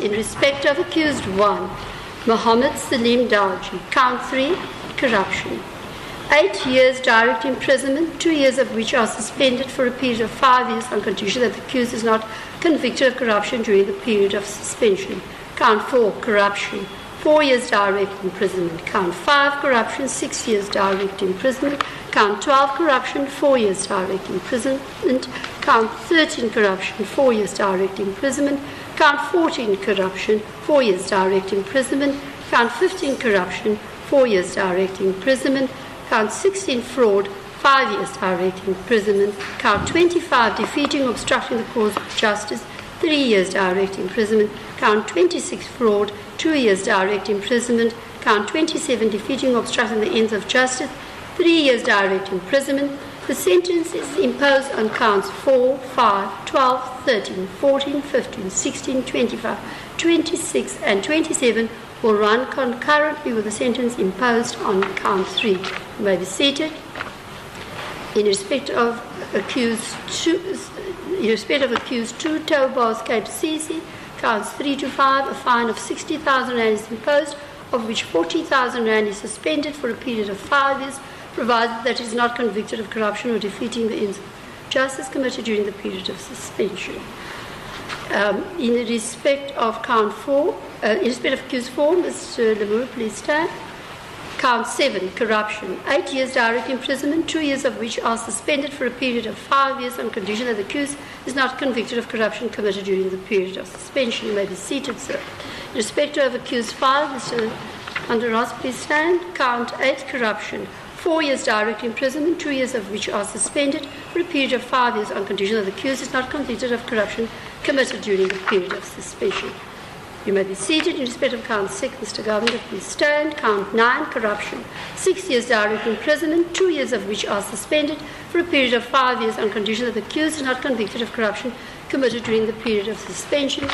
in respect of accused 1, Mohammed Salim Dalji, count 3, corruption. Eight years direct imprisonment, two years of which are suspended for a period of five years on condition that the accused is not convicted of corruption during the period of suspension. Count 4, corruption, four years direct imprisonment. Count 5, corruption, six years direct imprisonment. Count 12, corruption, four years direct imprisonment. Count 13, corruption, four years direct imprisonment. Count 14, corruption, four years direct imprisonment. Count 15, corruption, four years direct imprisonment. Count 16, fraud, five years direct imprisonment. Count 25, defeating obstructing the cause of justice, three years direct imprisonment. Count 26, fraud, two years direct imprisonment. Count 27, defeating obstructing the ends of justice, three years direct imprisonment. The sentence is imposed on counts 4, 5, 12, 13, 14, 15, 16, 25, 26, and 27 will run concurrently with the sentence imposed on count 3. You may be seated. In respect of accused two, in respect of accused 2, Tobas Cape counts 3 to 5, a fine of 60,000 rand is imposed, of which 40,000 rand is suspended for a period of 5 years, provided that he is not convicted of corruption or defeating the justice committed during the period of suspension. Um, in respect of count 4, uh, in respect of accused 4, Mr. Lemur, please stand. Count 7, corruption. Eight years direct imprisonment, two years of which are suspended for a period of five years on condition that the accused is not convicted of corruption committed during the period of suspension. You may be seated, sir. In respect of accused 5, Mr. Underos, please stand. Count 8, corruption. Four years direct imprisonment, two years of which are suspended for a period of five years on condition that the accused is not convicted of corruption committed during the period of suspension. You may be seated in respect of count 6, Mr. Governor. Stand. Count 9, corruption. Six years direct imprisonment, two years of which are suspended for a period of five years on condition that the accused is not convicted of corruption committed during the period of suspension.